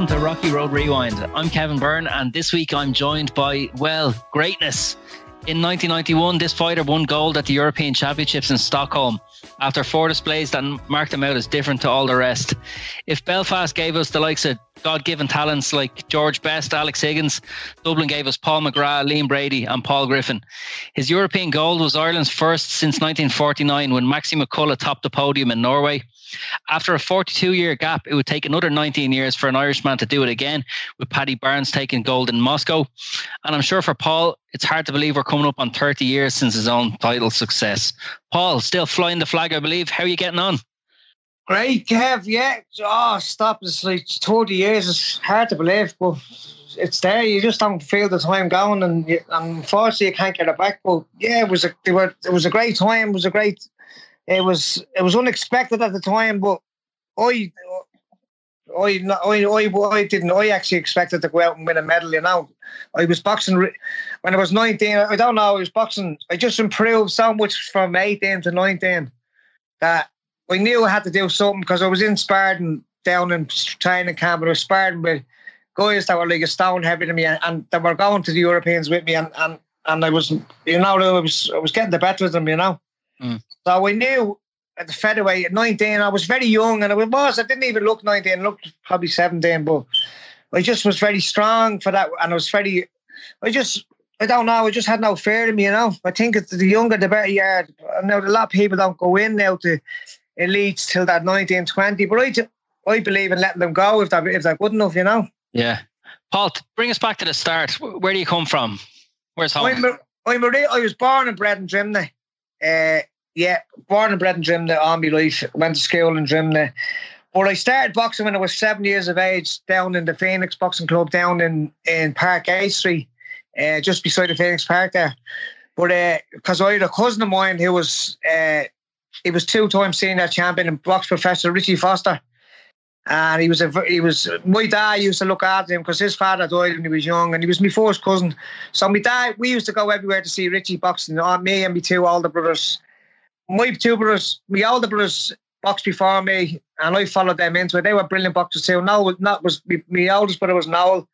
Welcome to Rocky Road Rewind. I'm Kevin Byrne, and this week I'm joined by, well, greatness. In 1991, this fighter won gold at the European Championships in Stockholm after four displays that marked him out as different to all the rest. If Belfast gave us the likes of God given talents like George Best, Alex Higgins, Dublin gave us Paul McGrath, Liam Brady, and Paul Griffin. His European gold was Ireland's first since 1949 when Maxi McCullough topped the podium in Norway. After a 42 year gap, it would take another 19 years for an Irishman to do it again, with Paddy Barnes taking gold in Moscow. And I'm sure for Paul, it's hard to believe we're coming up on 30 years since his own title success. Paul, still flying the flag, I believe. How are you getting on? Great, Kev. Yeah. Oh, stop. It's like 30 years. It's hard to believe, but it's there. You just don't feel the time going, and, you, and unfortunately, you can't get it back. But yeah, it was a it was a great time. It was a great. It was it was unexpected at the time, but I. I, I, I, I didn't. I actually expected to go out and win a medal. You know, I was boxing when I was nineteen. I don't know. I was boxing. I just improved so much from eighteen to nineteen that I knew I had to do something because I was in sparring down in training camp and I was sparring with guys that were like a stone heavy to me and, and they were going to the Europeans with me and, and, and I was you know I was I was getting the better of them, you know. Mm. So I knew at the featherweight at 19, I was very young and I was, I didn't even look 19, I looked probably 17, but I just was very strong for that and I was very I just I don't know. I just had no fear in me, you know. I think it's the younger, the better you are. I know a lot of people don't go in now to elites till that 19, 20, but I, I believe in letting them go if they're, if they're good enough, you know. Yeah. Paul, bring us back to the start. Where do you come from? Where's home? I'm I'm a, I was born and bred in Drimnagh. Uh, yeah, born and bred in Drimnagh all my life. Went to school in Drimnagh. But I started boxing when I was seven years of age down in the Phoenix Boxing Club down in, in Parkgate Street, uh, just beside the Phoenix Park there. But because uh, I had a cousin of mine who was uh, he was two-time senior champion and box professor Richie Foster, and he was a he was my dad used to look after him because his father died when he was young, and he was my first cousin. So my dad, we used to go everywhere to see Richie boxing. On me and my two older brothers, my two brothers, my older brothers boxed before me, and I followed them into it. They were brilliant boxers too. Noel, that was my, my oldest brother was Noel,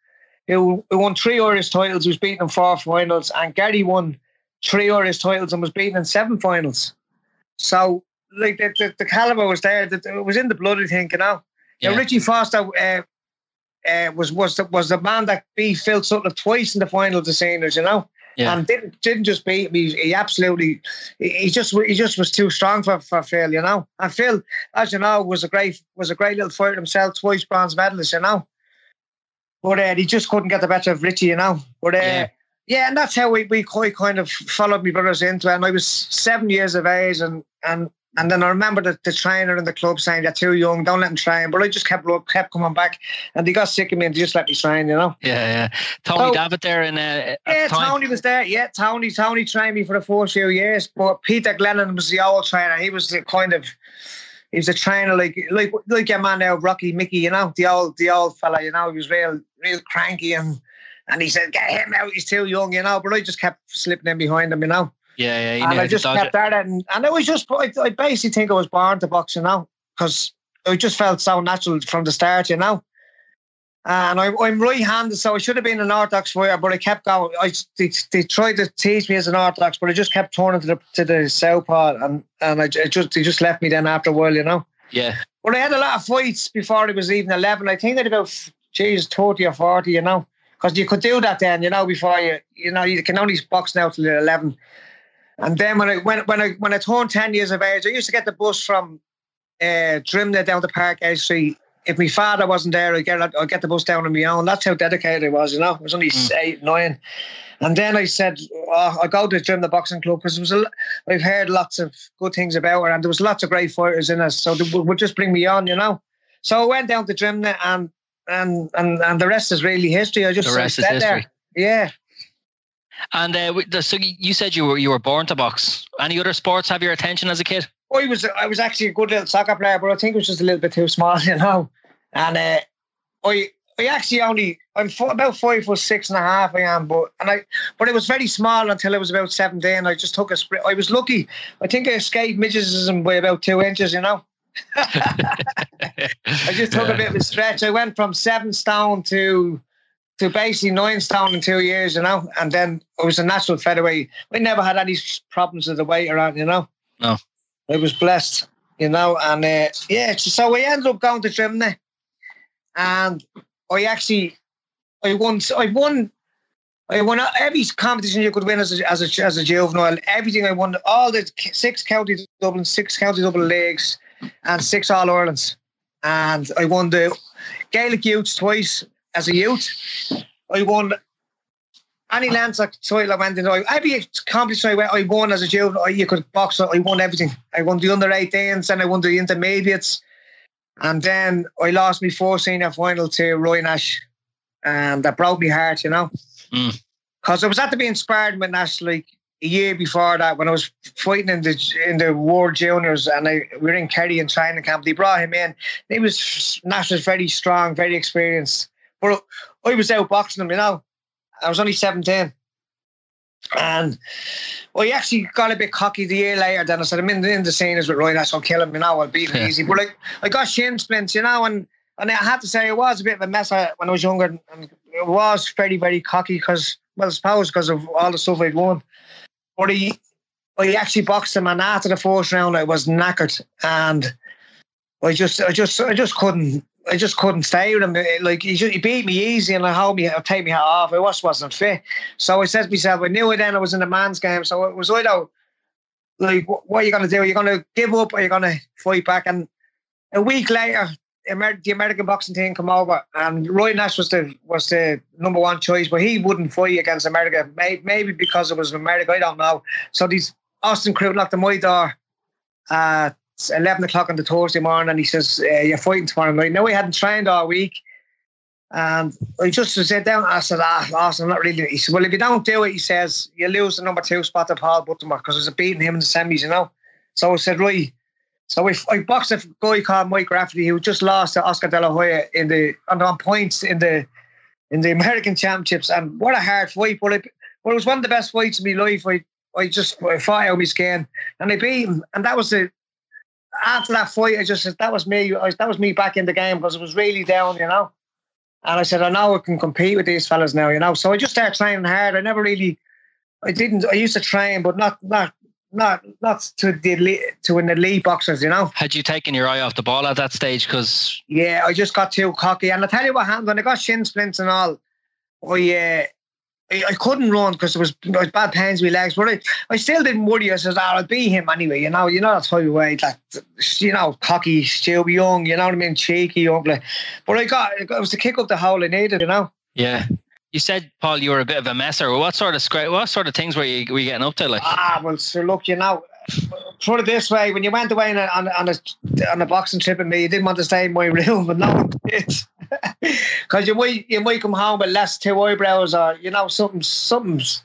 who, who won three Irish titles, who was beaten in four finals, and Gary won three Irish titles and was beaten in seven finals. So, like the, the, the caliber was there. It was in the blood, I think. You know, Yeah. now, Richie Foster uh, uh, was was the, was the man that beat Phil Sutcliffe twice in the final of the seniors. You know, Yeah. and didn't didn't just beat me. He absolutely, he just he just was too strong for, for Phil. You know, and Phil, as you know, was a great was a great little fighter himself, twice bronze medalist. You know, but uh, he just couldn't get the better of Richie. You know, but uh, Yeah. yeah. and that's how we, we quite kind of followed my brothers into it. And I was seven years of age, and and and then I remember the, the trainer in the club saying, "You're too young, don't let him train." But I just kept kept coming back, and they got sick of me and they just let me train. You know. Yeah, yeah. Tony Oh. Davitt there in uh, at Yeah, time. Tony was there. Yeah, Tony. Tony trained me for the first few years, but Peter Glennon was the old trainer. He was the kind of, he was a trainer like like like your man now, Rocky Mickey. You know, the old the old fella. You know, he was real real cranky and and he said, "Get him out. He's too young." You know, but I just kept slipping in behind him. You know, Yeah, yeah. You and I just kept it. at it, and and it was just I, I basically think I was born to box. You know, because it just felt so natural from the start. You know. And I, I'm right-handed, so I should have been an orthodox fighter, but I kept going. I they, they tried to teach me as an orthodox, but I just kept turning to the to the southpaw, and and I, just they just left me then after a while, you know. Yeah, But I had a lot of fights before I was even eleven. I think I had about geez thirty or forty, you know, because you could do that then, you know, before you you know you can only box now till you're eleven. And then when I when when I when I turned ten years of age, I used to get the bus from uh, Drimnagh down to Park Street. If my father wasn't there, I'd get I'd get the bus down on my own. That's how dedicated I was, you know. I was only mm. eight, nine. And then I said, oh, I'll go to Drimnagh Boxing Club because was a, I've heard lots of good things about her and there was lots of great fighters in it. So they would just bring me on, you know. So I went down to Drimnagh and and and and the rest is really history. I just the rest is history. There. Yeah. And uh, so you said you were you were born to box. Any other sports have your attention as a kid? I was I was actually a good little soccer player, but I think it was just a little bit too small, you know. And uh, I I actually only I'm about five foot six and a half. I am, but and I but it was very small until I was about seventeen. I just took a sprint. I was lucky. I think I escaped midgetism by about two inches. You know. I just took yeah. a bit of a stretch. I went from seven stone to to basically nine stone in two years, you know, and then it was a natural featherweight. We never had any problems with the weight around, you know. No. I was blessed, you know, and uh, yeah, so we ended up going to Drimnagh and I actually I won I won I won every competition you could win as a, as a, as a juvenile. Everything I won, all the six county Dublin, six county Dublin leagues, and six All Irelands. And I won the Gaelic Youths twice as a youth. I won any Leinster title I went into. Every competition I went, I won as a juvenile. You could box. I won everything. I won the under 18s and I won the intermediates. And then I lost my four senior final to Roy Nash. And that broke my heart, you know. Because mm. I was at to be inspired with Nash like a year before that when I was fighting in the in the World Juniors and I we were in Kerry in training camp. They brought him in. He was Nash was very strong, very experienced. But I was out boxing him, you know. I was only 17. And well, he actually got a bit cocky the year later. Then I said, I'm in the, in the scenes with Roy Nash, I'll kill him, you know, I'll beat him yeah. easy. But like, I got shin splints, you know, and and I had to say it was a bit of a mess uh, when I was younger. And it was very, very cocky because, well, I suppose because of all the stuff I'd won. But he, he actually boxed him, and after the first round, I was knackered, and I just, I just, I just couldn't I just couldn't stay with him. Like he, he beat me easy, and I hold me, I take me hat off. I just wasn't fit. So I said to myself, I knew it then. I was in a man's game, so it was either like, what are you going to do? Are you going to give up, or are you going to fight back? And a week later, the American boxing team come over, and Roy Nash was the was the number one choice, but he wouldn't fight against America. Maybe because it was America, I don't know. So these Austin Carruth knocked on my door. Uh, 11 o'clock on the Thursday morning and he says, uh, You're fighting tomorrow night. Now, we hadn't trained all week. And I just sat down I said, Ah, Austin, I'm not really. He said, Well, if you don't do it, he says, you lose the number two spot to Paul Buttimer because I was beating him in the semis, you know. So I said, Right. So we, I boxed a guy called Mike Rafferty who just lost to Oscar De La Hoya in the on, on points in the in the American Championships. And what a hard fight. But it, but it was one of the best fights of my life. I, I just I fought out my skin and I beat him. And that was the after that fight, I just said that was me. I, that was me back in the game because it was really down, you know. And I said, I know I can compete with these fellas now, you know. So I just started training hard. I never really, I didn't. I used to train, but not not not not to the elite, to an elite boxers, you know. Had you taken your eye off the ball at that stage? Because yeah, I just got too cocky. And I tell you what happened when I got shin splints and all. I uh, I, couldn't run because there was, there was bad pains in my legs, but I, I still didn't worry. I said, oh, I'll beat him anyway. You know, you know that's how you way, like, you know, cocky, still young. You know what I mean, cheeky, young. But I got it was to kick up the hole I needed. You know. Yeah. You said, Paul, you were a bit of a messer. What sort of what sort of things were you were you getting up to? Like, ah, well, so look, you know, put it this way: when you went away on a, on, on a on a boxing trip with me, you didn't want to stay in my room, but no one did because you might you might come home with less two eyebrows or you know something something's.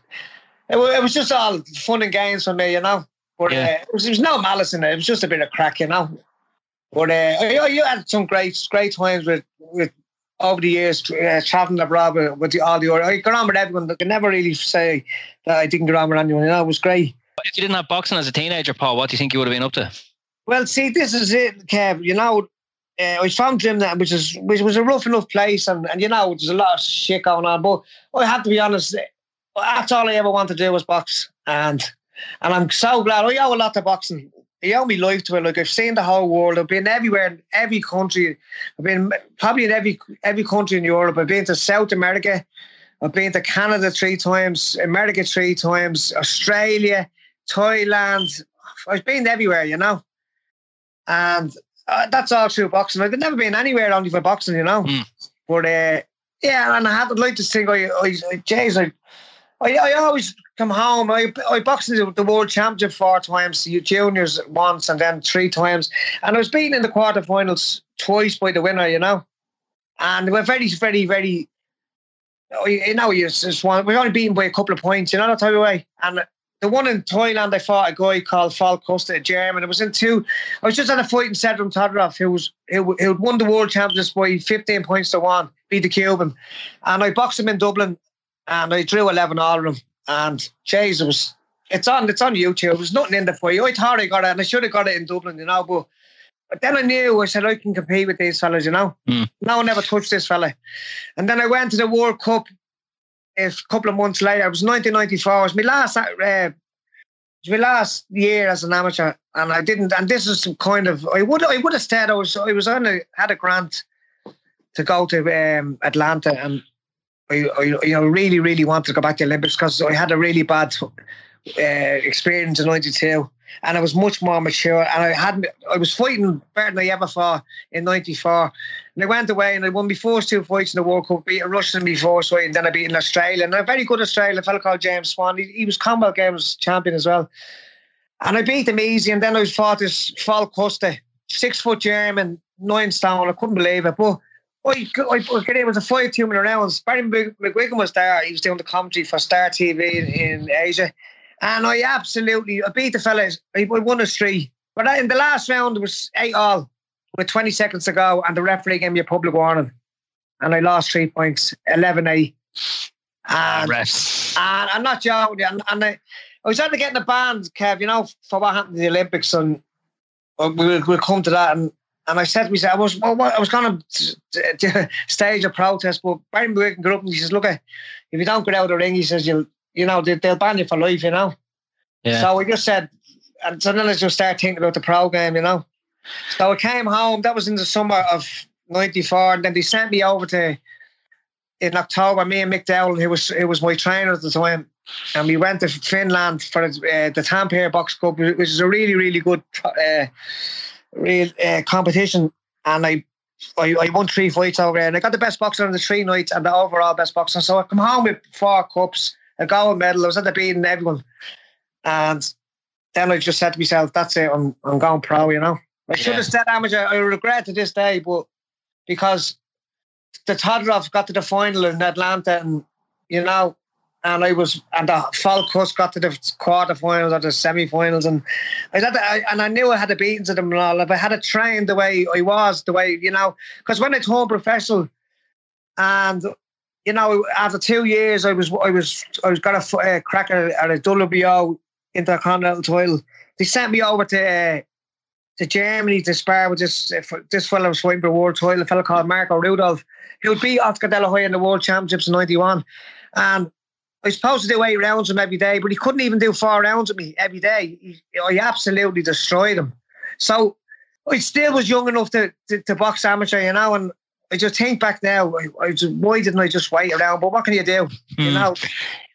It, it was just all fun and games for me, you know. But yeah. uh, it was, there was no malice in it. It was just a bit of crack, you know. But uh, you, you had some great great times with with over the years uh, traveling abroad with, with the, all the I got on with everyone. I can never really say that I didn't get on with anyone. You know, it was great. If you didn't have boxing as a teenager, Paul, what do you think you would have been up to? Well, see, this is it, Kev. You know, uh, I was from Drimnagh, which is which was a rough enough place, and, and you know there's a lot of shit going on. But I have to be honest, that's all I ever wanted to do was box, and and I'm so glad I owe a lot to boxing. I owe my life to it. Like I've seen the whole world. I've been everywhere in every country. I've been probably in every every country in Europe. I've been to South America. I've been to Canada three times, America three times, Australia, Thailand. I've been everywhere, you know. And uh, that's all through boxing. I've never been anywhere only for boxing, you know. Mm. But uh, yeah, and I had like to think, I, I, Jays, I, I, I always come home. I, I boxed in the world championship four times, the juniors once, and then three times. And I was beaten in the quarterfinals twice by the winner, you know. And we're very, very, very. You know, you just want, we're only beaten by a couple of points, you know, that type of way. And the one in Thailand, I fought a guy called Falk Huste, a German. It was in two. I was just at a fight in Serafim Todorov, who was who, who won the world championships by 15 points to one, beat the Cuban. And I boxed him in Dublin and I drew 11 all of them. And jeez, it was it's on it's on YouTube. There's nothing in the fight. I thought I got it, and I should have got it in Dublin, you know. But but then I knew I said I can compete with these fellas, you know. Mm. No one ever touched this fella. And then I went to the World Cup a couple of months later. It was 1994. It was my last uh, it was my last year as an amateur, and I didn't. And this is some kind of I would I would have said I was I was on a had a grant to go to um, Atlanta, and I, I you know really really wanted to go back to the Olympics because I had a really bad uh, experience in '92, and I was much more mature, and I had I was fighting better than I ever fought in '94. And I went away and I won my first two fights in the World Cup, beat a Russian in my first fight, and then I beat an Australian. And a very good Australian, a fellow called James Swan. He, he was Commonwealth Games champion as well. And I beat him easy. And then I fought this Falk Huste, six foot German, nine stone. I couldn't believe it. But I, I, I, it was a five two minute rounds. Barry McGuigan was there. He was doing the commentary for Star TV in, in Asia. And I absolutely I beat the fellas. I won a three. But in the last round, it was eight all with 20 seconds to go, and the referee gave me a public warning. And I lost three points, 11 8. And, and I'm not joking. And, and I, I was trying to get in the band, Kev, you know, for what happened in the Olympics. And we'll, we'll come to that. And and I said to myself, I was well, I was going to stage a protest, but Barry McGuigan grew up and he says, look, if you don't get out of the ring, he says, you'll, you know, they, will ban you for life, you know. Yeah. So we just said, and so then I just started thinking about the program, you know. So I came home. That was in the summer of '94, and then they sent me over to in October. Me and Mick Dowling, who was who was my trainer at the time, and we went to Finland for uh, the Tampere Box Cup, which is a really really good uh, real uh, competition. And I, I I won three fights over there, and I got the best boxer on the three nights and the overall best boxer. So I come home with four cups, a gold medal. I was at the beating everyone, and then I just said to myself, "That's it. I'm I'm going pro," you know. I should have said amateur. I regret to this day, but because the Todorov got to the final in Atlanta, and you know, and I was, and the Falcus got to the quarterfinals or the semi-finals, and I had, to, I, and I knew I had the beatings of them and all. If I had to train the way I was, the way you know, because when I turned professional, and you know, after two years, I was, I was, I was got a uh, crack at, a WBO intercontinental title. They sent me over to. Uh, to Germany to spar with this this fellow was fighting for world title, a fellow called Marco Rudolph, who beat Oscar De La Hoya in the World Championships in '91. And I was supposed to do eight rounds with him every day, but he couldn't even do four rounds with me every day. He, I absolutely destroyed him. So I still was young enough to, to, to box amateur, you know, and I just think back now, I, I just, why didn't I just wait around? But what can you do? You Hmm. know,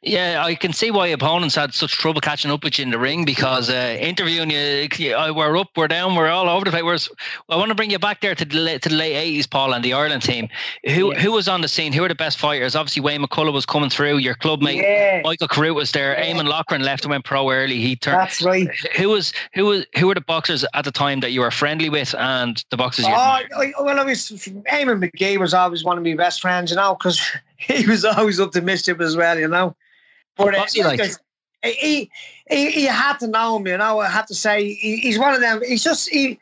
Yeah, I can see why opponents had such trouble catching up with you in the ring because uh, interviewing you, we're up, we're down, we're all over the place. Whereas I want to bring you back there to the late, to the late eighties, Paul, and the Ireland team. Who Yeah. who was on the scene? Who were the best fighters? Obviously, Wayne McCullough was coming through. Your club mate yeah, Michael Carruth was there. Yeah. Eamon Loughran left and went pro early. He turned. that's right. Who was who was who were the boxers at the time that you were friendly with, and the boxers Oh, you? I, well, I was Eamon McGee was always one of my best friends, you know, because he was always up to mischief as well, you know. But uh, he like? He, he he had to know him, you know. I have to say he, he's one of them. He's just he.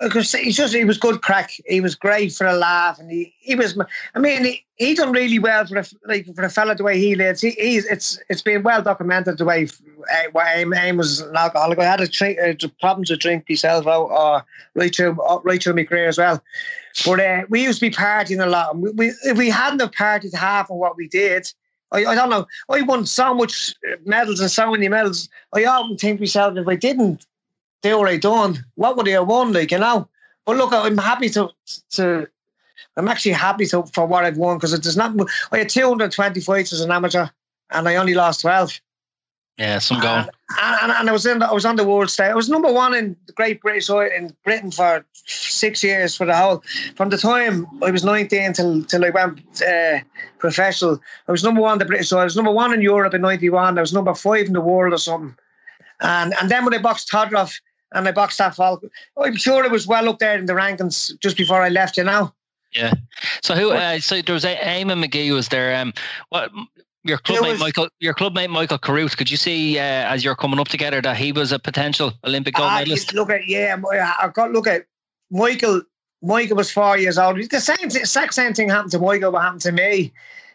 Because he's just he was good crack. He was great for a laugh, and he, he was. I mean, he, he done really well for a like for a fella the way he lives. He, he's it's it's been well documented the way uh, what Aim, Aim was an alcoholic. I had a drink, uh, problems with drink myself out, or right through uh, right through my career as well. But uh, we used to be partying a lot. We, we, if we hadn't have partied half of what we did, I, I don't know. I won so much medals and so many medals. I often think to myself, if I didn't do what I done, what would I have won? Like you know. But look, I'm happy to to. I'm actually happy to for what I've won because it does not. I had 220 fights as an amateur, and I only lost 12. Yeah, some going. And, and, and I was in. The, I was on the world stage. I was number one in the Great British in Britain for six years for the whole. From the time I was nineteen till till I went uh, professional, I was number one in the British Oil. I was number one in Europe in ninety one. I was number five in the world or something. And and then when I boxed Todorov and I boxed that Falcon, I'm sure it was well up there in the rankings just before I left. You know. Yeah. So who? Uh, so there was Eamon McGee was there. Um, what your clubmate was, Michael, your clubmate Michael Carruth. Could you see uh, as you're coming up together that he was a potential Olympic gold medalist? Look at yeah, I got look at Michael. Michael was four years old. The same, exact same thing happened to Michael. What happened to me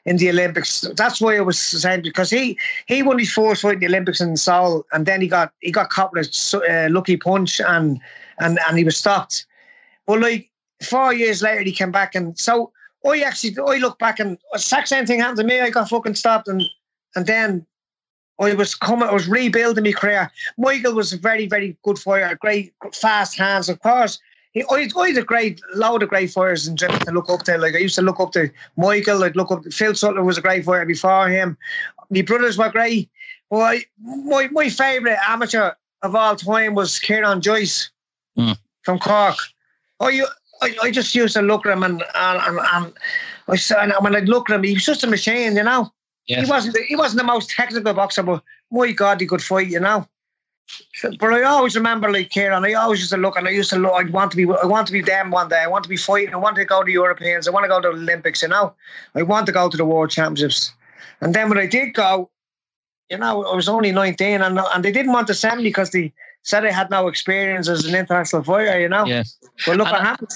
in the Olympics? That's why I was saying because he he won his first fight in the Olympics in Seoul, and then he got he got caught with a uh, lucky punch, and and and he was stopped. But like four years later, he came back, and so I actually I look back and exact same thing happened to me. I got fucking stopped and and then I was coming, I was rebuilding my career. Michael was a very, very good fighter, great fast hands, of course. He, I, I had a great load of great fighters in gym to look up to. Like I used to look up to Michael, I'd look up to Phil Sutcliffe was a great fighter before him. My brothers were great. Well, I, my my favourite amateur of all time was Kieran Joyce mm. from Cork. Oh, you I, I just used to look at him and and, and, and I said, when I look at him, he was just a machine, you know. Yes. He wasn't he wasn't the most technical boxer, but my God, he could fight, you know. But I always remember like Kieran, I always used to look and I used to look, I want to be I want to be them one day. I want to be fighting, I want to go to Europeans, I want to go to the Olympics, you know. I want to go to the World Championships. And then when I did go, you know, I was only 19 and and they didn't want to send me because they said I had no experience as an international fighter, you know. Yes. But look and what happened.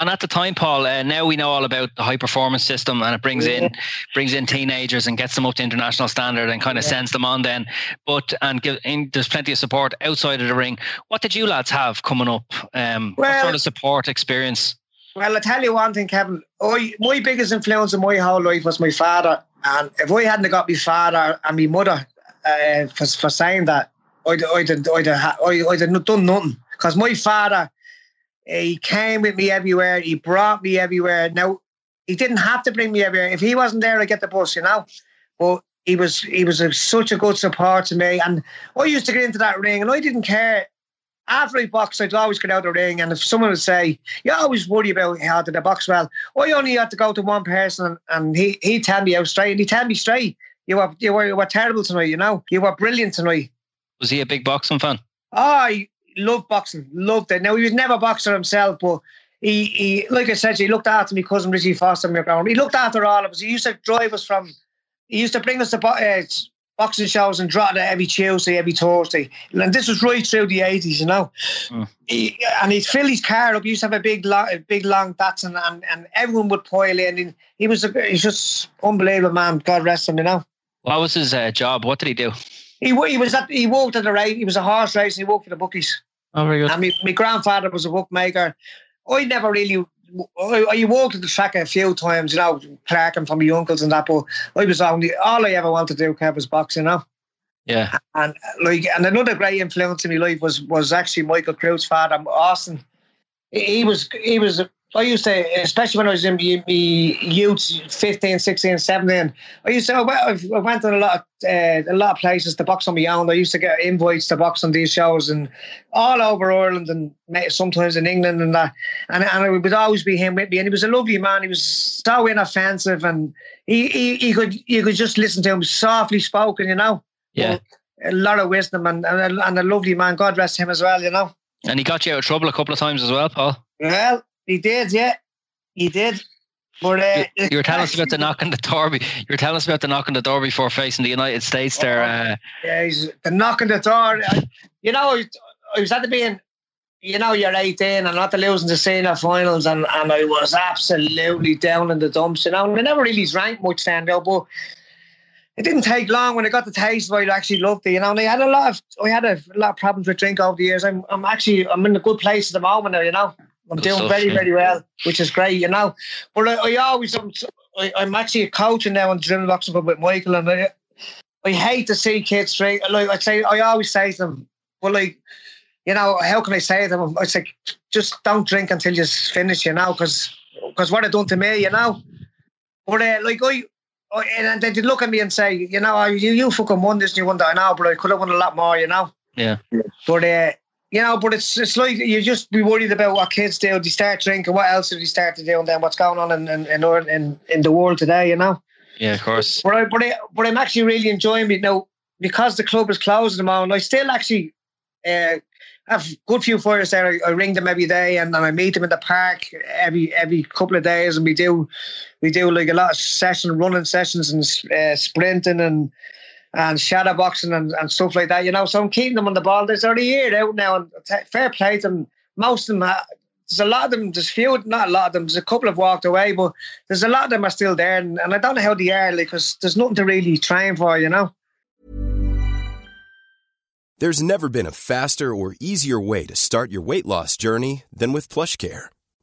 And at the time, Paul, uh, now we know all about the high performance system, and it brings yeah. in brings in teenagers and gets them up to international standard, and kind of yeah. sends them on. Then, but and give, in, there's plenty of support outside of the ring. What did you lads have coming up? Um, well, what sort of support experience? Well, I tell you one thing, Kevin. I, my biggest influence in my whole life was my father, and if I hadn't got my father and my mother uh, for, for saying that, I'd I'd I'd, I'd, I'd, I'd have done nothing because my father he came with me everywhere. He brought me everywhere. Now he didn't have to bring me everywhere. If he wasn't there, I get the bus, you know. But he was he was a, such a good support to me. And I used to get into that ring, and I didn't care. After I boxed, I'd always get out of the ring, and if someone would say, "You always worry about how did I box well," I only had to go to one person, and he he tell me out straight, and he tell me straight, "You were you were, you were terrible tonight, you know. You were brilliant tonight." Was he a big boxing fan? Oh, loved boxing, loved it. Now he was never a boxer himself, but he, he like I said, he looked after me cousin Richie Foster, my grandma. He looked after all of us. He used to drive us from. He used to bring us to uh, boxing shows and drop it every Tuesday, every Thursday. And this was right through the eighties, you know. Mm. He, and he'd fill his car up. He used to have a big, long, a big long Datsun, and, and everyone would pile in. And he was a, he's just unbelievable man. God rest him, you know. What was his uh, job? What did he do? He he was at he worked at the race. He was a horse race. And he worked for the bookies. Oh, very good. And my, my grandfather was a bookmaker. I never really. I, I walked the track a few times, you know, clarking from my uncles and that. But I was only all I ever wanted to do Kev was boxing, you know. Yeah. And like, and another great influence in my life was was actually Michael Carruth's father, Austin. He was he was I used to, especially when I was in my, youth, 15, 16, 17, I used to, I went to a lot of, uh, a lot of places to box on my own. I used to get invites to box on these shows and all over Ireland and sometimes in England and that. And, and it would always be him with me. And he was a lovely man. He was so inoffensive and he, he, he could, you could just listen to him softly spoken, you know? Yeah. A lot of wisdom and, and, a, and a lovely man. God rest him as well, you know? And he got you out of trouble a couple of times as well, Paul. Well, he did, yeah. He did. But uh, you, you were telling us about the knock on the door. You were telling us about the knock on the door before facing the United States. There, uh, yeah, he's the knock on the door. You know, I was at the being, you know, you're 18 and not to losing the senior finals, and, and I was absolutely down in the dumps. You know, and I never really drank much then, though, but it didn't take long when I got the taste. Of I actually loved it. You know, and I had a lot of, I had a, a lot of problems with drink over the years. I'm, I'm actually, I'm in a good place at the moment. Now, you know. I'm doing stuff, very, yeah. very well, which is great, you know. But I, I always, I'm, I, am actually a coaching now on Drill Boxing with Michael, and I, I hate to see kids straight. Like I say, I always say to them, well, like, you know, how can I say to them? I say, just don't drink until you finish, you know, because because what it done to me, you know. But uh, like I, oh, and they'd look at me and say, you know, you you fucking won this and you won that. I know, but I could have won a lot more, you know. Yeah. But uh, you know, but it's it's like you just be worried about what kids do. They start drinking. What else do they start to do? And then what's going on in in in, in, the world today? You know. Yeah, of course. But I, but I, but I'm actually really enjoying it now because the club is closed at the moment. I still actually uh, have a good few fighters there. I, I, ring them every day and, and I meet them in the park every every couple of days, and we do we do like a lot of session running sessions and uh, sprinting and and shadow boxing and, and stuff like that. You know, so I'm keeping them on the ball. There's already a year out now, and fair play to them. Most of them, there's a lot of them. There's few, not a lot of them. There's a couple have walked away, but there's a lot of them are still there, and, and I don't know how they are, because like, there's nothing to really train for, you know. There's never been a faster or easier way to start your weight loss journey than with PlushCare.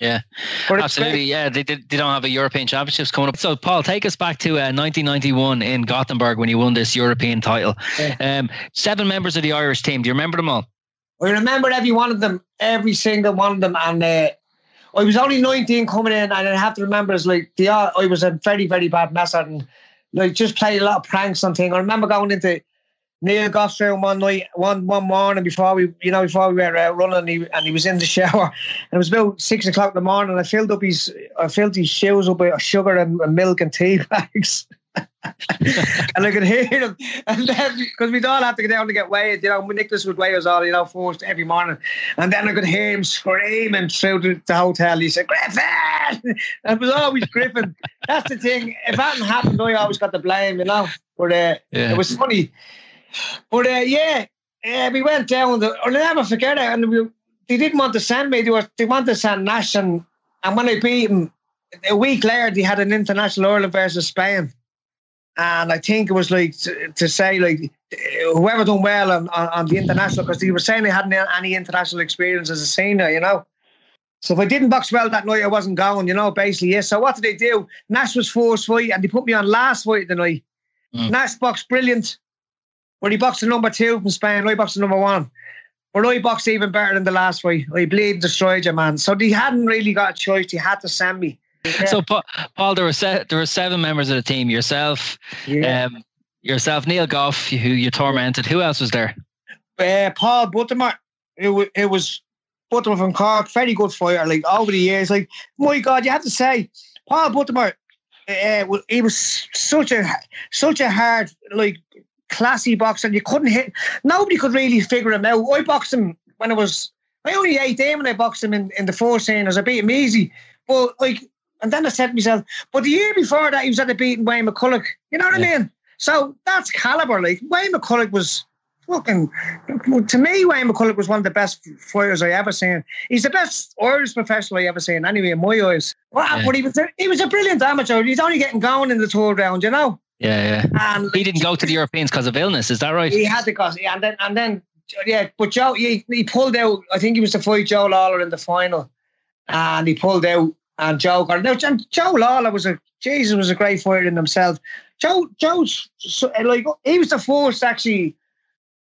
Yeah, absolutely. Yeah, they, they, they don't have a European Championships coming up. So, Paul, take us back to uh, 1991 in Gothenburg when you won this European title. Yeah. Um, seven members of the Irish team. Do you remember them all? I remember every one of them, every single one of them. And uh, I was only 19 coming in, and I have to remember, it's like the I was a very, very bad messer and like just played a lot of pranks and things. I remember going into Neil Gough's room one night, one one morning before we, you know, before we were uh, running, and he, and he was in the shower. And it was about six o'clock in the morning. I filled up his, I filled his shoes up with sugar and, and milk and tea bags. and I could hear him, and then because we'd all have to get down to get weighed, you know, Nicholas would weigh us all, you know, first every morning, and then I could hear him screaming through the, the hotel. He said, "Griffin!" it was always Griffin. That's the thing. If that hadn't happened, I always got the blame, you know. But uh, yeah. it was funny. But uh, yeah, uh, we went down. The, I'll never forget it. And we, they didn't want to send me. They were they wanted to send Nash, and, and when I beat him, a week later, they had an international Ireland versus Spain. And I think it was like to, to say like whoever done well on, on, on the international because they were saying they hadn't any international experience as a senior, you know. So if I didn't box well that night, I wasn't going, you know, basically. Yeah. So what did they do? Nash was first fight and they put me on last fight of the night. Mm. Nash boxed brilliant. But he boxed the number two from Spain, I boxed the number one. But I boxed even better than the last fight. I bleed destroyed you, man. So they hadn't really got a choice. He had to send me. Yeah. So, Paul, there were se- there were seven members of the team. Yourself, yeah. um, yourself, Neil Gough, who you tormented. Who else was there? Uh, Paul Buttimer. It, w- it was Buttimer from Cork. Very good fighter. Like over the years, like my God, you have to say, Paul Buttimer. Uh, he was such a such a hard like classy boxer. You couldn't hit. Nobody could really figure him out. I boxed him when I was. I only 18 when I boxed him in, in the four seniors. I beat him easy. But like and then I said to myself, but the year before that, he was at the beating Wayne McCullough. You know what yeah. I mean? So that's caliber. Like Wayne McCullough was fucking to me, Wayne McCullough was one of the best fighters I ever seen. He's the best Irish professional I ever seen, anyway, in my eyes. Well, yeah. But he was a, he was a brilliant amateur. He's only getting going in the third round, you know. Yeah, yeah. And he didn't go to the Europeans because of illness. Is that right? He had to cause yeah, and then and then yeah. But Joe, he, he pulled out. I think he was to fight Joe Lawlor in the final, and he pulled out and Joe got now. Joe Lawlor was a Jesus was a great fighter in himself. Joe Joe's so, like he was the first actually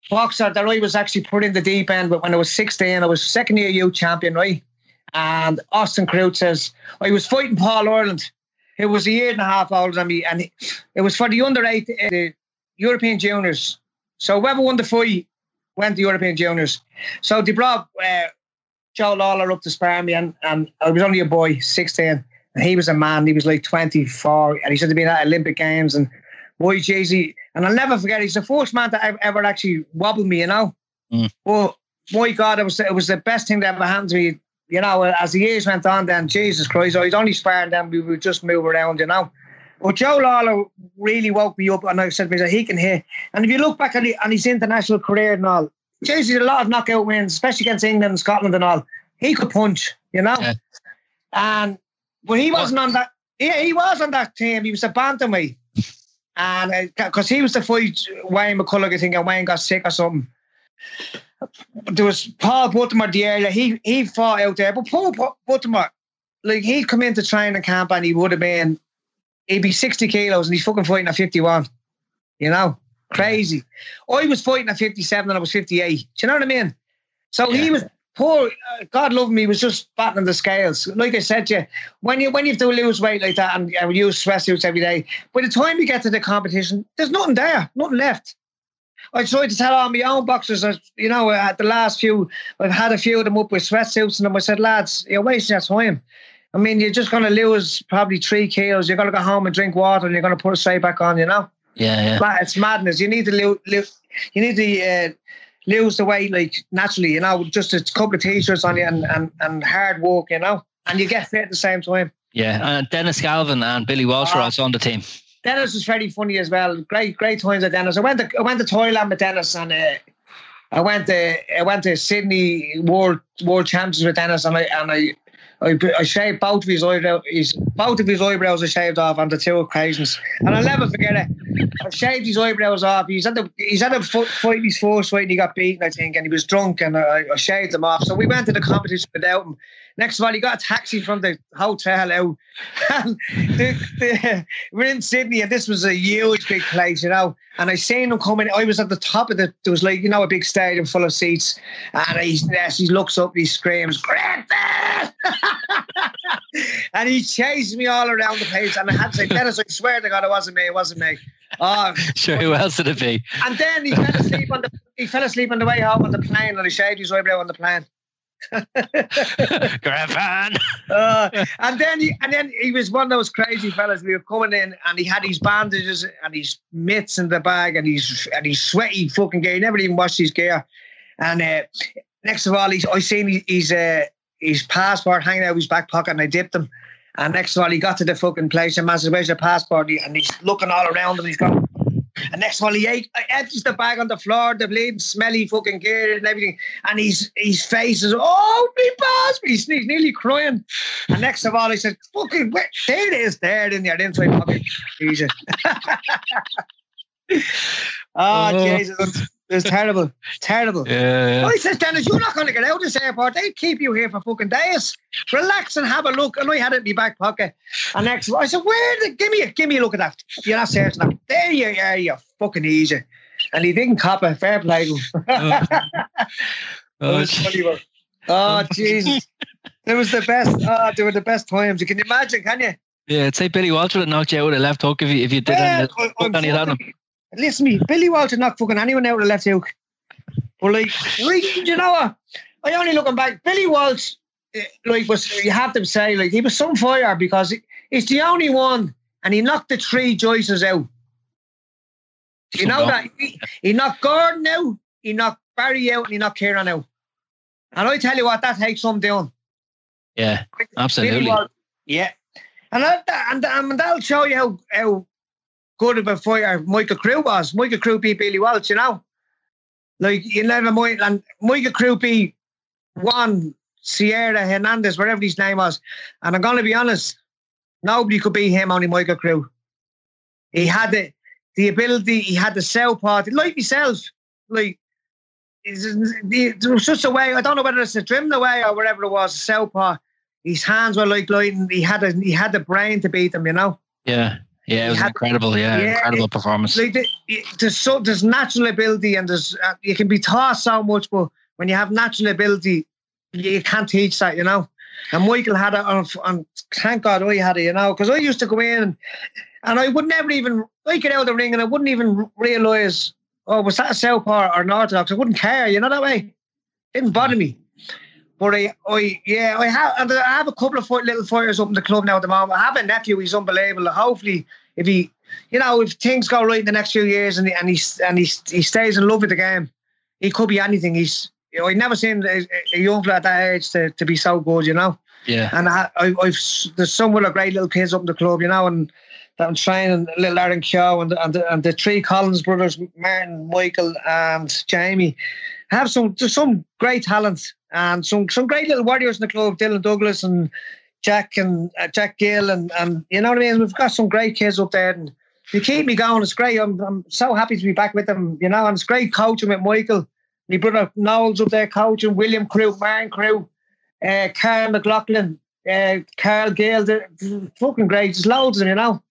boxer that I was actually put in the deep end. But when I was sixteen, I was second year youth champion, right? And Austin Carruth says I was fighting Paul Ireland. It was a year and a half older than me, and it was for the under eight, uh, the European juniors. So whoever won the fight went to European juniors. So they brought uh, Joe Lawlor up to spar me, and, and I was only a boy, 16. And he was a man, he was like 24. And he should have been at Olympic Games and Boy, Jay Z, and I'll never forget. He's the first man to ever, ever actually wobble me, you know. Mm. Well, my God, it was it was the best thing that ever happened to me. You know, as the years went on, then Jesus Christ, oh, I was only sparring then we would just move around, you know. But Joe Lawlor really woke me up, and I said to myself, he can hit. And if you look back at, the, on his international career and all, Jesus, a lot of knockout wins, especially against England and Scotland and all. He could punch, you know. Yeah. And but he wasn't on that. Yeah, he was on that team. He was a bantamweight, and uh, because he was the fight Wayne McCullough, I think, and Wayne got sick or something. There was Paul Buttimer, the area. He he fought out there, but Paul Buttimer, like he'd come into training camp and he would have been, he'd be sixty kilos and he's fucking fighting at fifty one. You know, crazy. I was fighting at fifty seven and I was fifty eight. Do you know what I mean? So Yeah. he was poor. uh, God love him. He was just battling the scales. Like I said to you, when you when you have to lose weight like that and uh, use sweatsuits every day, by the time you get to the competition, there's nothing there, nothing left. I tried to tell all my own boxers you know, at the last few, I've had a few of them up with sweatsuits and them. I said, lads, you're wasting your time. I mean, you're just going to lose probably three kilos. You're going to go home and drink water and you're going to put a straight back on, you know? Yeah, yeah. It's madness. You need to lo- lo- you need to uh, lose the weight like naturally, you know, just a couple of t-shirts on you and, and, and hard work, you know, and you get fit at the same time. Yeah, and Dennis Galvin and Billy Walsh were Ah. also on the team. Dennis was very funny as well. Great, great times at Dennis. I went to I went to Thailand with Dennis and uh, I went to I went to Sydney World World Championships with Dennis and I and I I, I shaved both of his eyebrows. Both of his eyebrows I shaved off on the two occasions, and I'll never forget it. I shaved his eyebrows off. He's had the he's had a fight his first fight. And he got beaten, I think, and he was drunk, and I, I shaved him off. So we went to the competition without him. Next of all, he got a taxi from the hotel out. And the, the, we're in Sydney, and this was a huge big place, you know. And I seen him coming. I was at the top of the. There was like you know a big stadium full of seats, and he he looks up, and he screams, "Griffin!" and he chased me all around the place. And I had to say, Dennis, I swear to God, it wasn't me. It wasn't me. Oh, Sure, who else would it be? and then he fell asleep on the he fell asleep on the way home on the plane, and he shaved his eyebrow on the plane. Griffin. Uh, and then he and then he was one of those crazy fellas. We were coming in, and he had his bandages and his mitts in the bag, and he's and he's sweaty fucking gear. He never even washed his gear. And uh, next of all, he's I seen his uh, his passport hanging out of his back pocket, and I dipped him. And next of all, he got to the fucking place, and man says, "Where's your passport?" And he's looking all around him. He's going. And next of all, he ate, empties the bag on the floor, the bleeding, smelly fucking gear and everything. And his his face is, oh, me boss. He's, he's nearly crying. And next of all, he said, fucking, where, there it is, there in your inside pocket. Jesus. oh, Oh. Jesus. It was terrible. Terrible. Yeah. I says, Dennis, you're not going to get out of this airport. They keep you here for fucking days. Relax and have a look. And I had it in my back pocket. And next, I said, where? The, give me a, give me a look at that. You're not searching that. There you are. You fucking easy. And he didn't cop a fair play. to him. It Oh, oh was funny, Oh, Jesus. It was the best. Oh, they were the best times. You can imagine, can you? yeah, I'd say Billy Walsh would have knocked you out with a left hook if you, if you did Well, any, I- I'm any of that. On him. fucking- Listen to me, Billy would knock fucking anyone out a left hook. But like, you know what? I only looking back, Billy Walsh, eh, like, was you have to say, like, he was some fire because he- he's the only one, and he knocked the three Joyces out. Do you know Some that? He, he knocked Gordon out, he knocked Barry out, and he knocked Kieran out. And I tell you what, that takes some doing. Yeah, absolutely. Billy Walsh- yeah. And, that, and, and that'll show you how, how good of a fighter Michael Carruth was. Michael Carruth beat Billy Walsh, you know? Like, you never mind. And Michael Carruth beat Juan Sierra Hernandez, whatever his name was. And I'm to be honest, nobody could beat him, only Michael Carruth. He had the, the ability, he had the sell part, like myself. Like, it was just a way, I don't know whether it's a trim the way or whatever it was, sell part. His hands were like lighting. He had a, he had the brain to beat them, you know. Yeah, yeah, it was had- incredible. Yeah, Yeah, incredible performance. Like the, there's so there's natural ability and there's uh, you can be taught so much, but when you have natural ability, you can't teach that, you know. And Michael had it, on, on thank God I had it, you know, because I used to go in and, and I would never even I get out of the ring and I wouldn't even realise, oh, was that a southpaw or an orthodox? I wouldn't care, you know that way. It didn't bother me. But I, I, yeah, I have, and I have a couple of little fighters up in the club now at the moment. I have a nephew; he's unbelievable. Hopefully, if he, you know, if things go right in the next few years and and he and he he stays in love with the game, he could be anything. He's you know, I never seen a, a young fella at that age to, to be so good, you know. Yeah. And I, I, have there's some other great little kids up in the club, you know, and that I'm training little Aaron Keogh and and the, and the three Collins brothers, Martin, Michael, and Jamie, have some some great talent and some some great little warriors in the club, Dylan Douglas and Jack and uh, Jack Gill and and you know what I mean. We've got some great kids up there, and you keep me going. It's great. I'm I'm so happy to be back with them. You know, and it's great coaching with Michael. My brother Knowles up there coaching. William Carruth, Martin Carruth, uh, Carl McLaughlin, uh, Carl Gale. They're fucking great. There's loads of them, you know.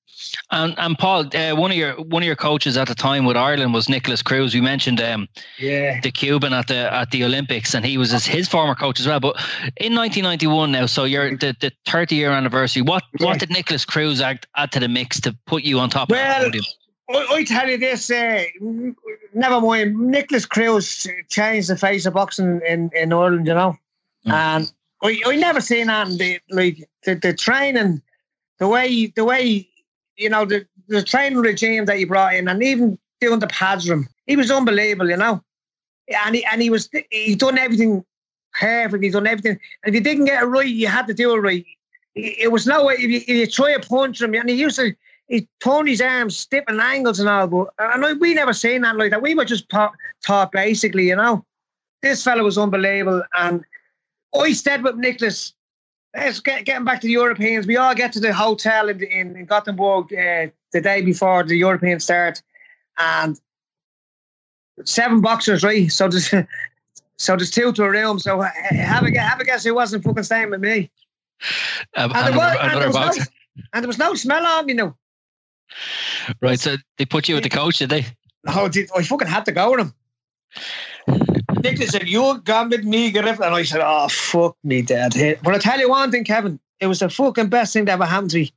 And and Paul, uh, one of your one of your coaches at the time with Ireland was Nicholas Cruz. We mentioned um, yeah, the Cuban at the at the Olympics, and he was his, his former coach as well. But in 1991 now, so you're the, the 30 year anniversary. What yeah. what did Nicholas Cruz add, add to the mix to put you on top? Well, of the I, I tell you this, uh, never mind. Nicholas Cruz changed the face of boxing in, in Ireland, you know, mm. and I, I never seen that. The, like the, the training, the way the way you know, the, the training regime that he brought in and even doing the pads room, he was unbelievable, you know. And he, and he was, he done everything perfect. Done everything. And if you didn't get it right, you had to do it right. It was no way, if you, if you try to punch him, and he used to, he turned his arms and angles and all, but and we never seen that like that. We were just taught, taught basically, you know. This fella was unbelievable. And I stayed with Nicholas Let's get, getting back to the Europeans. We all get to the hotel in in, in Gothenburg uh, the day before the European start, and seven boxers, right? So there's so there's two to a room. So have a have a guess who wasn't fucking staying with me. Um, and, there was, and, there was no, and, there was no, smell on me, you know. Right, so they put you with the coach, did they? Oh, I fucking had to go with him. Nicholas said, You gone with me, Griff. And I said, Oh, fuck me, Dad. But I tell you one thing, Kevin, it was the fucking best thing that ever happened to me.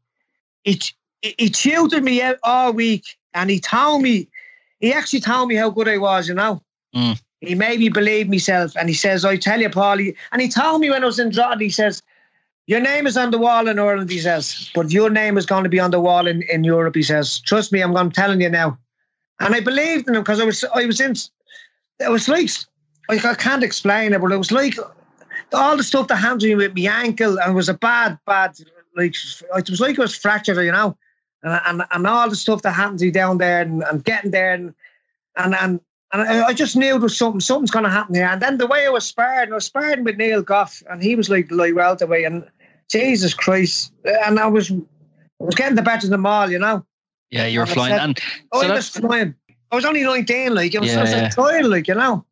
He, he tutored me out all week and he told me, he actually told me how good I was, you know. Mm. He made me believe myself. And he says, I tell you, Paul, and he told me when I was in Drogheda, he says, Your name is on the wall in Ireland, he says, but your name is going to be on the wall in, in Europe, he says. Trust me, I'm, I'm telling you now. And I believed in him because I was I was in it was like like I can't explain it, but it was like all the stuff that happened to me with my ankle, and it was a bad, bad like it was like it was fractured, you know, and and, and all the stuff that happened to me down there, and, and getting there, and and and. And I just knew there was something, something's going to happen here. And then the way I was sparring, I was sparring with Neil Gough, and he was like like welterweight, and Jesus Christ, and I was, I was getting the better of them all, you know. Yeah, you were flying, and oh, so I was flying. I was only 19, like, it was, yeah, I was yeah. like, you know.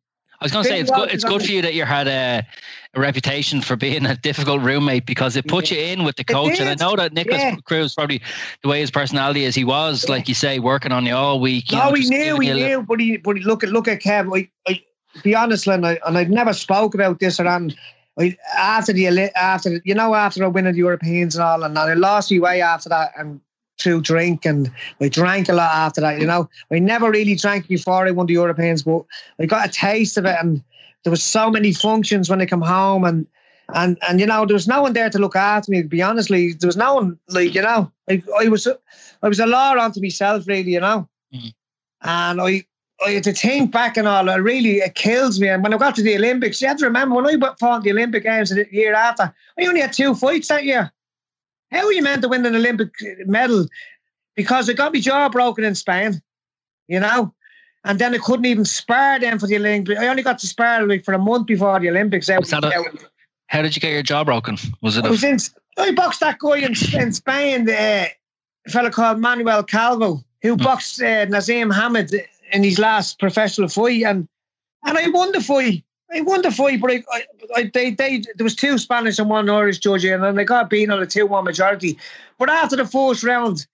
I was going to say it's good. It's good for you that you had a, a, reputation for being a difficult roommate because it put you in with the coach. And I know that Nicholas yeah. Cruz probably the way his personality is, he was like you say, working on you all week. You no, know, he knew, he knew, but he, but he look at look at Kev. I, I be honest, I, and I've never spoke about this around. I, after the after you know after I win the Europeans and all, and I lost my way after that, and through drink and I drank a lot after that, you know. I never really drank before I won the Europeans, but I got a taste of it and there was so many functions when I come home and and and you know, there was no one there to look after me, to be honestly. There was no one like, you know, I, I was I was a law onto myself really, you know. Mm-hmm. And I I had to think back and all, it really it kills me. And when I got to the Olympics, you have to remember when I fought the Olympic Games the year after, I only had two fights that year. How are you meant to win an Olympic medal? Because I got my jaw broken in Spain, you know, and then I couldn't even spar then for the Olympics. I only got to spar like for a month before the Olympics. Out, a, how did you get your jaw broken? Was it? I, was in, I boxed that guy in, in Spain, uh, a fellow called Manuel Calvo, who mm. boxed uh, Naseem Hamed in his last professional fight, and and I won the fight. I won the fight, but I, I, they, they, there was two Spanish and one Irish judge, and then they got beaten on a two-one majority. But after the first round,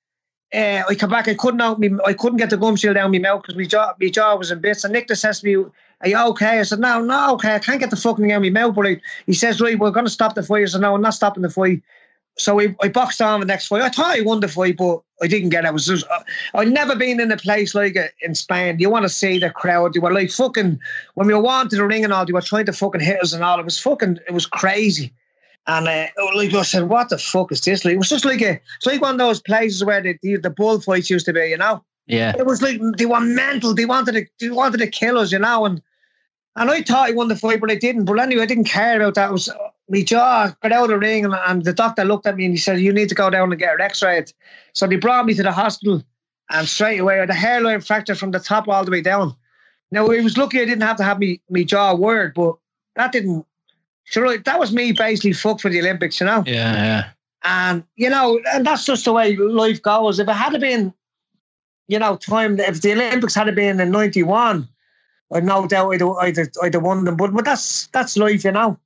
uh, I come back. I couldn't out me. I couldn't get the gum shield down my mouth because my jaw, my jaw was in bits. And Nick just says to me, "Are you okay?" I said, "No, no, okay. I can't get the fucking out of my mouth." But I, he says, "Right, we're going to stop the fight." I said, "No, I'm not stopping the fight." So I, I boxed on the next fight. I thought I won the fight, but I didn't get it. was just, uh, I'd never been in a place like it in Spain. You want to see the crowd. They were like fucking, when we were to the ring and all, they were trying to fucking hit us and all. It was fucking, it was crazy. And uh, like I said, what the fuck is this? Like, it was just like a, it's like one of those places where the, the, the bullfights used to be, you know. Yeah. It was like they were mental. They wanted to, they wanted to kill us, you know. And and I thought I won the fight, but I didn't. But anyway, I didn't care about that. It was my jaw got out of the ring, and, and the doctor looked at me and he said, "You need to go down and get an x ray. So they brought me to the hospital, and straight away, I had a hairline fracture from the top all the way down. Now it was lucky I didn't have to have me me jaw wired, but that didn't. Sure, that was me basically fucked for the Olympics, you know. Yeah, yeah. And you know, and that's just the way life goes. If it had been, you know, time if the Olympics had been in '91, I'd no doubt I'd, I'd, I'd have won them. But but that's that's life, you know.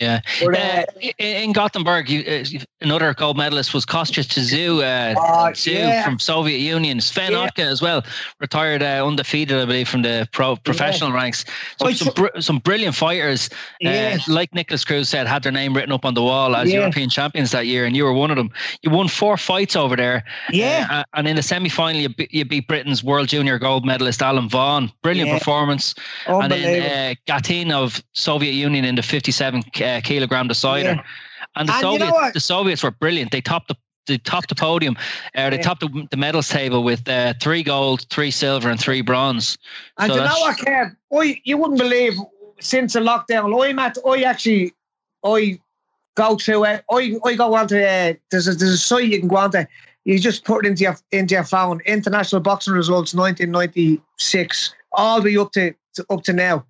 Yeah. But, Uh, uh, in Gothenburg, you, uh, another gold medalist was Kostya Tszyu, uh, Tszyu yeah. from Soviet Union. Sven Yeah. Ottke as well, retired uh, undefeated, I believe, from the pro professional ranks. So Oh, some, so- br- some brilliant fighters, Yeah. uh, like Nicholas Cruz said, had their name written up on the wall as Yeah. European champions that year, and you were one of them. You won four fights over there. Yeah. And in the semi final, you, you beat Britain's world junior gold medalist Alan Vaughan. Brilliant Yeah. performance. And then uh, Gatin of Soviet Union in the 57 uh, kilogram decider. Yeah. And the And you know Soviets, the Soviets were brilliant. They topped the they topped the podium. Uh, they Yeah. topped the, the medals table with uh, three gold, three silver, and three bronze. And So you know what, Kev? I you wouldn't believe since the lockdown, I'm at I actually I go to uh, I I go onto uh, there's a there's a site you can go onto. You just put it into your into your phone. International boxing results 1996, all the way up to, to up to now,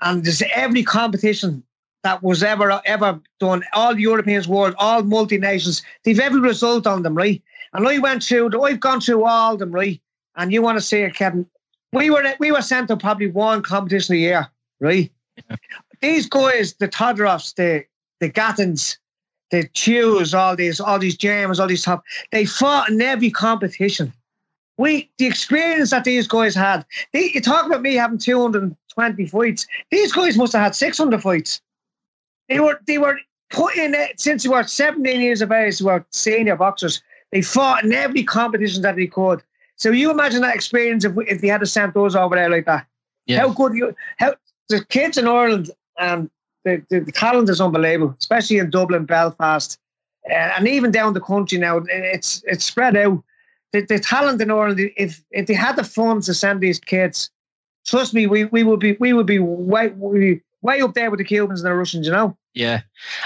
and there's every competition that was ever ever done. All Europeans, world, all multi nations. They've every result on them, right? And I went through. I've gone through all of them, right? And you want to say it, Kevin? We were we were sent to probably one competition a year, right? These guys, the Todorovs, the the Gattins, the Tszyus, all these, all these Germans, all these top, they fought in every competition. We the experience that these guys had. They, you talk about me having 220 fights. These guys must have had 600 fights. They were they were put in it since they were 17 years of age, they were senior boxers. They fought in every competition that they could. So you imagine that experience if, we, if they had sent those over there like that. Yeah. How good you how the kids in Ireland um the, the, the talent is unbelievable, especially in Dublin, Belfast, uh, and even down the country now. It's it's spread out. The, the talent in Ireland, if if they had the funds to send these kids, trust me, we, we would be we would be way we, way up there with the Cubans and the Russians, you know. Yeah.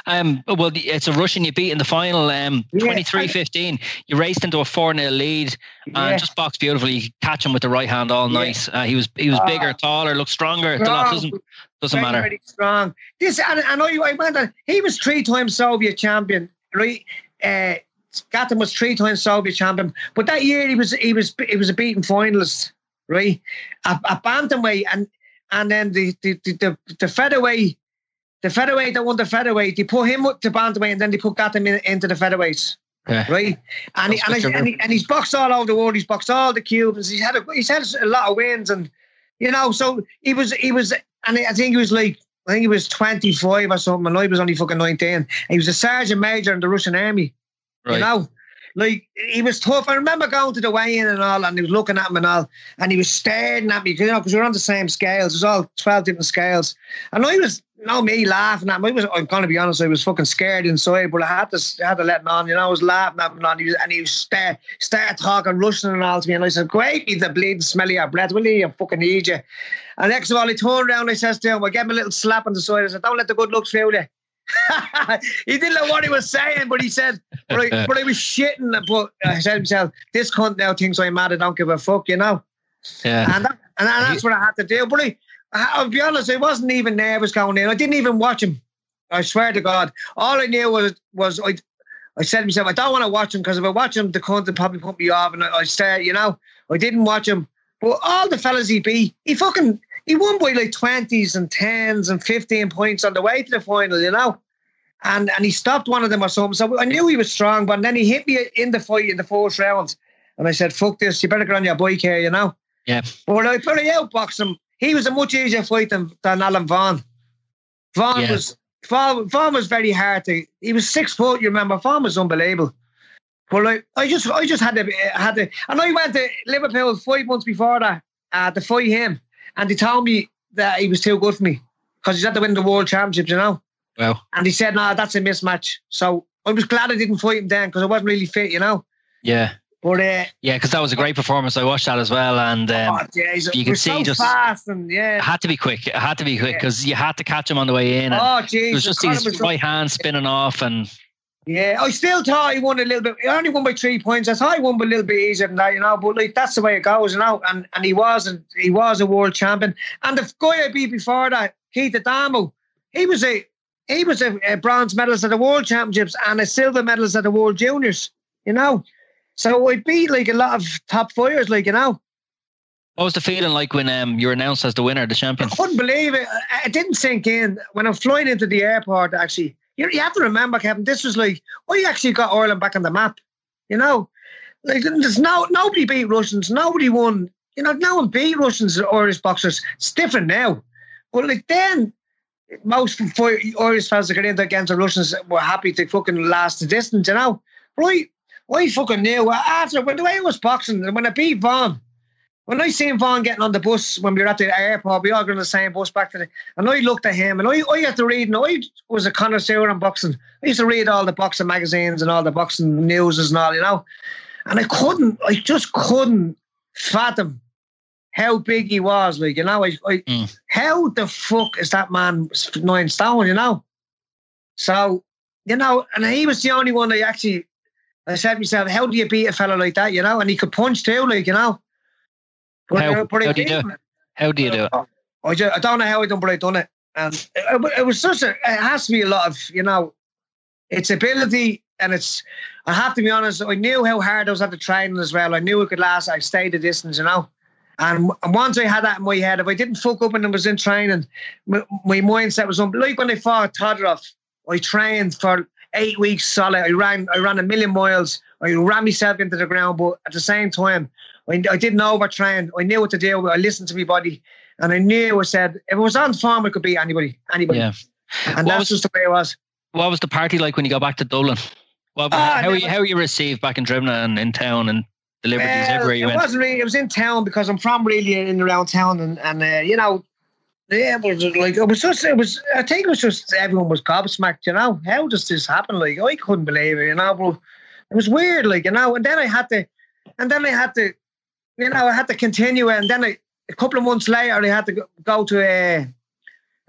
Um, well, it's a Russian you beat in the final, um, Yeah. 23 15. You raced into a 4 0 lead Yeah. and just boxed beautifully. Catch him with the right hand all Yeah. night. Uh, he was he was Ah. bigger, taller, looked stronger. Strong. doesn't, doesn't very, matter. Very strong. This and, and I, I went on. He was three times Soviet champion, right? Uh, Gatton was three times Soviet champion, but that year he was he was he was a beaten finalist, right? A, a bantamweight, and and then the the the, the, the featherweight, the featherweight that won the featherweight, they put him up to bantamweight, and then they put Gatton in, into the featherweights. Yeah. Right, and he, and, he, and, he, and he's boxed all over the world. He's boxed all the Cubans. He's had a, he's had a lot of wins, and you know, so he was he was, and I think he was like I think he was twenty five or something, and I was only fucking nineteen. He was a sergeant major in the Russian army. Right. You know, like he was tough. I remember going to the weigh-in and all, and he was looking at him and all, and he was staring at me, you know, because we were on the same scales. It was all twelve different scales, and I was, you me laughing at him. I was, I'm gonna be honest, I was fucking scared inside, but I had to, I had to let him on. You know, I was laughing at him, and he was, and he was start, start talking Russian and all to me, and I said, "Great, he's the bleeding smell of your breath, will you? I fucking need you." And next of all, he turned around, and I says to him, I gave him a little slap on the side. I said, "Don't let the good looks fool you." He didn't know what he was saying, but he said, but I, but I was shitting. But uh, I said to myself, this cunt now thinks I'm mad. I don't give a fuck, you know. Yeah. And that, and that's what I had to do. But I, I, I'll be honest, I wasn't even nervous going in. I didn't even watch him. I swear to God, all I knew was was I. I said to myself, I don't want to watch him because if I watch him, the cunt will probably put me off, and I, I start, you know. I didn't watch him, but all the fellas he beat, he fucking he won by like twenties and tens and fifteen points on the way to the final, you know. And and he stopped one of them or something. So I knew he was strong, but then he hit me in the fight in the fourth round. And I said, fuck this, you better get on your bike here, you know. Yeah. Well, I put I outboxed him. He was a much easier fight than, than Alan Vaughan. Vaughan Yeah. was Vaughan, Vaughan was very hard to he was six foot, you remember. Vaughan was unbelievable. But like I just I just had to had to and I went to Liverpool five months before that uh, to fight him. And he told me that he was too good for me. Because he's had to win the world championships, you know. Wow. And he said, "No, that's a mismatch." So I was glad I didn't fight him then because I wasn't really fit, you know. Yeah. But uh, Yeah, because that was a great performance. I watched that as well, and um, oh, jeez, you can see so just- fast and it yeah. had to be quick. It had to be quick because you had to catch him on the way in. And Oh, it was just his right hand spinning off, and Yeah, I still thought he won a little bit. He only won by three points. I thought he won by a little bit easier than that, you know. But like that's the way it goes, you know. And and he was a, he was a world champion. And the guy I beat before that, Keith Adamo, he was a he was a, a bronze medalist at the World Championships and a silver medalist at the World Juniors. You know, so I beat like a lot of top fighters, like you know. what was the feeling like when um, you were announced as the winner, the champion? I couldn't believe it. I- It didn't sink in when I'm flying into the airport. Actually, you, you have to remember, Kevin. This was like I actually got Ireland back on the map. You know, like there's no nobody beat Russians. Nobody won. You know, no one beat Russians or Irish boxers. It's different now. But like then, most Irish fans that get into against the Russians were happy to fucking last the distance. You know, right? I fucking knew after when the way it was boxing and when I beat Vaughan. When I seen Vaughan getting on the bus when we were at the airport, we all got on the same bus back to the, and I looked at him and I, I had to read, and I was a connoisseur in boxing. I used to read all the boxing magazines and all the boxing newses and all, you know. And I couldn't, I just couldn't fathom how big he was. Like, you know, I, I Mm. how the fuck is that man nine stone, you know? So, you know, and he was the only one I actually, I said to myself, how do you beat a fella like that, you know? And he could punch too, like, you know. But, How- but I how do you do him. How do you do it? I, just, I don't know how I um, done, but I done it. And it, it, it was such a, it has to be a lot of, you know, its ability and it's, I have to be honest, I knew how hard I was at the training as well. I knew it could last. I stayed the distance, you know. And, and once I had that in my head, if I didn't fuck up and I was in training, my, my mindset was on. Like when I fought Todorov, I trained for eight weeks solid. I ran, I ran a million miles. I ran myself into the ground, but at the same time, I, I didn't overtrain. I knew what to do. I listened to my body, and I knew. I said, if it was on form, it could be anybody, anybody. Yeah. And What that's was- just the way it was. What was the party like when you got back to Dublin? What, Ah, how, were you, how were you received back in Drimnagh and in town and the Liberties Well, everywhere you it went? wasn't really. It was in town because I'm from really in around town, and and uh, you know, yeah, it was like it was just. It was. I think it was just everyone was gobsmacked. You know, how does this happen? Like I couldn't believe it. You know, but it was weird. Like you know, and then I had to, and then I had to, you know, I had to continue, and then I, a couple of months later, I had to go, to a, uh,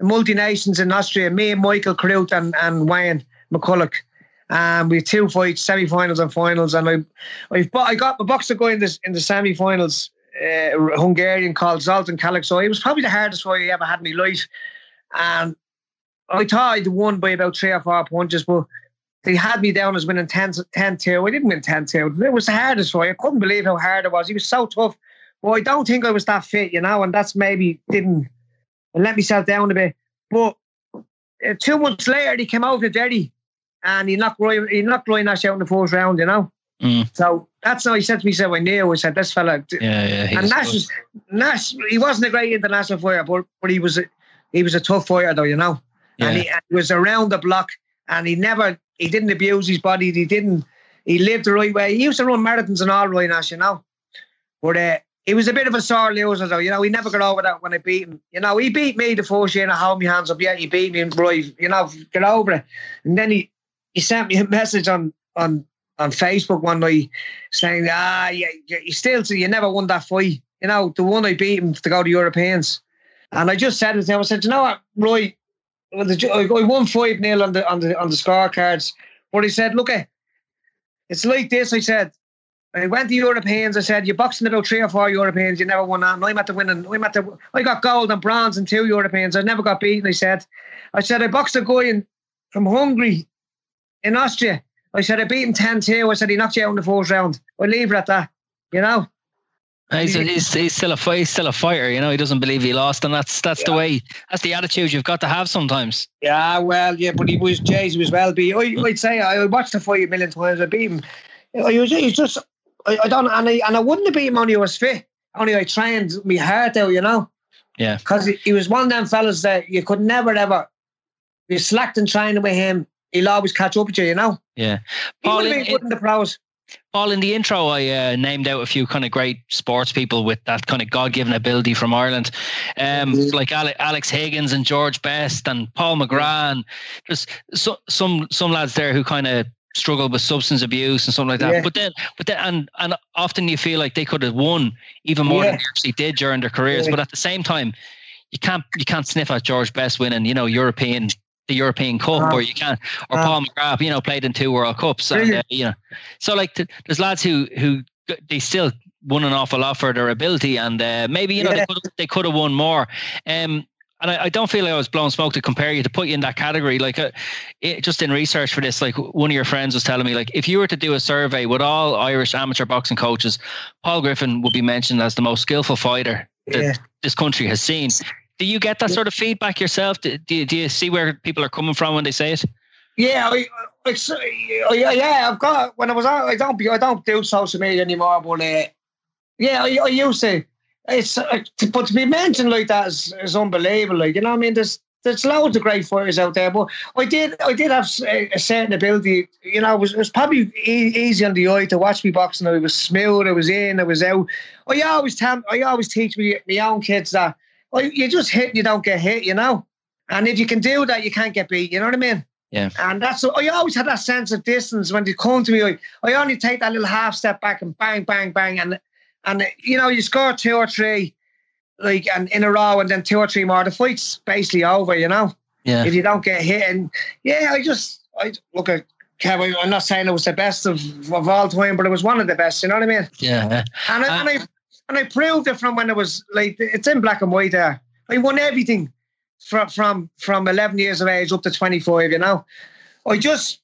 multinations in Austria. Me and Michael Carruth and and Wayne McCulloch. Um, we had two fights, semi-finals and finals, and I, I got a boxer guy in this in the semi-finals, uh, Hungarian called Zoltan Kalik. So it was probably the hardest fight I ever had in my life, and I thought I'd won by about three or four punches, but they had me down as winning 10 2. I didn't win 10 2. It was the hardest fight. I couldn't believe how hard it was. He was so tough. But I don't think I was that fit, you know, and that's maybe didn't I let myself down a bit. But uh, two months later, he came out to Derry and he knocked Roy, he knocked Roy Nash out in the first round, you know. Mm. So that's how he said to me, said, I knew, I said, this fella. Yeah, yeah. and Nash, was, Nash, he wasn't a great international fighter, but, but he was a, he was a tough fighter, though, you know. Yeah. And he, and he was around the block and he never, he didn't abuse his body. He didn't, he lived the right way. He used to run marathons and all, Roy Nash, you know. But uh, he was a bit of a sore loser, though. You know, he never got over that when I beat him. You know, he beat me the first year and I held my hands up. Yeah, he beat me, and right, you know, get over it. And then he, he sent me a message on on on Facebook one night saying, ah, yeah, yeah, you still, So you never won that fight. You know, the one I beat him to go to Europeans. And I just said to him. I said, you know what, Roy, well, the, I won 5 0 on the, on, the, on the scorecards. But he said, look, eh, it's like this. I said, I went to Europeans. I said, you're boxing about three or four Europeans. You never won that. And I'm at the winning. I'm at the, I got gold and bronze in two Europeans. I never got beaten. I said, I said, I boxed a guy in, from Hungary in Austria. I said, I beat him 10 2. I said, he knocked you out in the first round. I leave it at that, you know? He's, he's, he's still a fight, he's still a fighter. You know, he doesn't believe he lost, and that's that's the way. That's the attitude you've got to have sometimes. Yeah, well, yeah, but he was, Jays, he was well beat. I, mm. I'd say I watched the fight a million times. I beat him. I was, he was just, I, I don't, and I, and I wouldn't have beat him only I was fit. Only I trained my hard out, you know? Yeah. Because he, he was one of them fellas that you could never ever be slacked in training with him. He'll always catch up with you, you know? Yeah, He would have in, been good in the pros. Paul, in the intro, I uh, named out a few kind of great sports people with that kind of God-given ability from Ireland, um, mm-hmm. like Ale- Alex Higgins and George Best and Paul McGrath, and just so, some some lads there who kind of struggled with substance abuse and something like that. Yeah. But then, but then, and and often you feel like they could have won even more yeah. than they actually did during their careers. Yeah. But at the same time, you can't you can't sniff at George Best winning, you know, European the European Cup, uh, or you can't, or uh, Paul McGrath, you know, played in two World Cups, and, uh, you know, so like there's lads who who they still won an awful lot for their ability, and uh, maybe you know they could they could have won more. Um, and I, I, don't feel like I was blowing smoke to compare you to put you in that category. Like, uh, it, just in research for this, like one of your friends was telling me, like if you were to do a survey with all Irish amateur boxing coaches, Paul Griffin would be mentioned as the most skillful fighter that yeah. this country has seen. Do you get that sort of feedback yourself? Do, do, do you see where people are coming from when they say it? Yeah, I, I, yeah, I've got when I was out. I don't, I don't do social media anymore. But uh, yeah, I, I used to it's uh, but to be mentioned like that is, is unbelievable. Like you know, I mean, there's there's loads of great fighters out there, but I did I did have a, a certain ability. You know, it was, it was probably e- easy on the eye to watch me boxing. I was smooth. I was in. I was out. I always tell I always teach me my own kids that well, you just hit and you don't get hit. You know, and if you can do that, you can't get beat. You know what I mean? Yeah. And that's I always had that sense of distance when they come to me. I, I only take that little half step back and bang, bang, bang, and and you know, you score two or three, like and in a row, and then two or three more. The fight's basically over. You know. Yeah. If you don't get hit, and yeah, I just I look at Kevin. I'm not saying it was the best of, of all time, but it was one of the best. You know what I mean? Yeah. And I, uh, and I and I proved it from when I was like it's in black and white there. I won everything from from from 11 years of age up to 25. You know, I just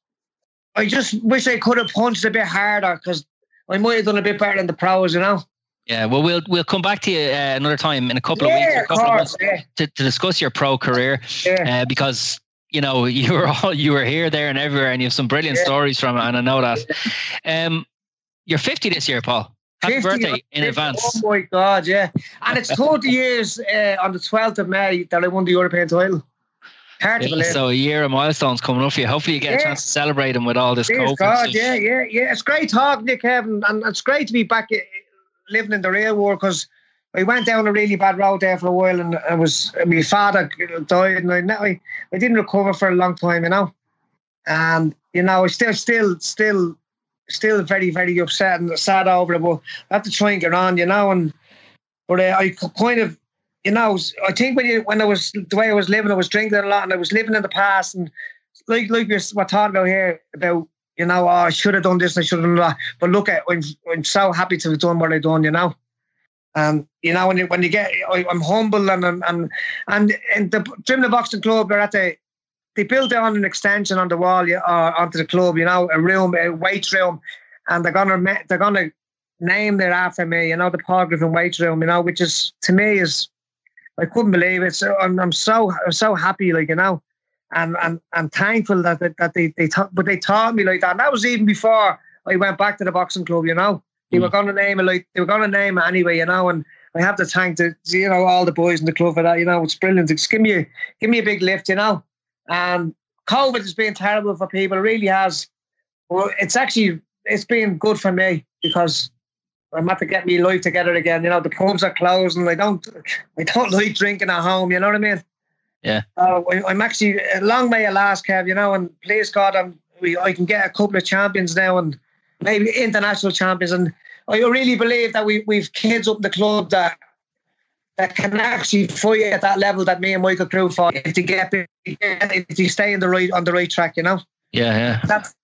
I just wish I could have punched a bit harder because I might have done a bit better than the pros. You know. Yeah, well, we'll we'll come back to you uh, another time in a couple yeah, of weeks, a couple of, course, of months, yeah. to, to discuss your pro career, yeah. uh, because you know you were all you were here, there, and everywhere, and you have some brilliant stories from it, and I know that. Um, you're 50 this year, Paul. Happy 50, birthday in 50, advance. Oh my God, yeah. And it's 30 years uh, on the 12th of May that I won the European title. Hard yeah, so a year of milestones coming up for you. Hopefully you get yeah. a chance to celebrate them with all this COVID God, yeah, yeah, yeah. It's great talking to you, Kevin, and it's great to be back living in the real world because I went down a really bad road there for a while, and I was my father died, and I, I didn't recover for a long time, you know. And you know, I still, still, still, still very, very upset and sad over it. But I have to try and get on, you know. And but uh, I kind of, you know, I think when you when I was the way I was living, I was drinking a lot, and I was living in the past, and like like we're talking about here about you know, oh, I should have done this, I should have done that. But look at, I'm, I'm so happy to have done what I've done, you know. And you know, when you when you get, I, am humble and and and and, the Drimnagh Boxing Club, they're at the they built on an extension on the wall uh, onto the club, you know, a room, a weight room, and they're gonna they're gonna name it after me, you know, the Paul Griffin weight room, you know, which is to me is I couldn't believe it. So I'm, I'm so I'm so happy, like you know and and I'm thankful that that, that they they taught, but they taught me like that. And that was even before I went back to the boxing club. You know, they mm. were going to name it like they were going to name it anyway. You know, and I have to thank the you know all the boys in the club for that. You know, it's brilliant. Just give me a, give me a big lift. You know, and COVID has been terrible for people. It really has. Well, it's actually it's been good for me because I'm have to get me life together again. You know, the pubs are closed and I don't I don't like drinking at home. You know what I mean? Yeah. Uh, I'm actually long may at last, Kev, you know, and please God, I'm, we, I can get a couple of champions now and maybe international champions. And I really believe that we, we've kids up in the club that that can actually fight at that level that me and Michael Carruth fought if they get if they stay in the right on the right track, you know. Yeah, yeah. That's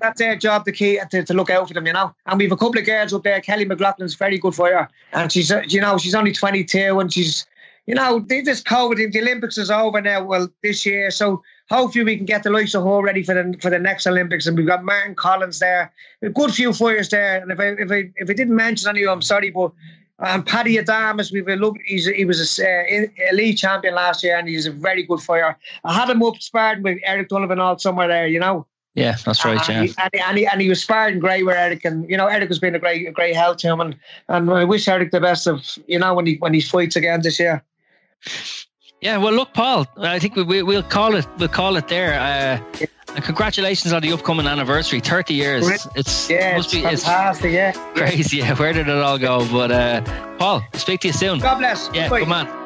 that's their job to key to, to look out for them, you know. And we've a couple of girls up there. Kelly McLaughlin's very good for her, and she's uh, you know she's only 22 and she's you know, this COVID, the Olympics is over now. Well, this year, so hopefully we can get the likes of Ho ready for the for the next Olympics. And we've got Martin Collins there, a good few fighters there. And if I if I if I didn't mention any of them, I'm sorry, but um, Paddy Adamas, we've. He's he was a uh, elite champion last year, and he's a very good fighter. I had him up sparring with Eric Donovan all somewhere there, you know. Yeah, that's right. Yeah, and he, and, he, and, he, and he was sparring great with Eric, and you know Eric has been a great, a great help to him, and and I wish Eric the best of you know when he when he fights again this year. Yeah, well, look, Paul. I think we, we, will call it. We'll call it there. Uh, and congratulations on the upcoming anniversary, thirty years. It's yeah, must it's be fantastic. It's yeah, crazy. Yeah, where did it all go? But uh, Paul, speak to you soon. God bless. Yeah, Bye. come on.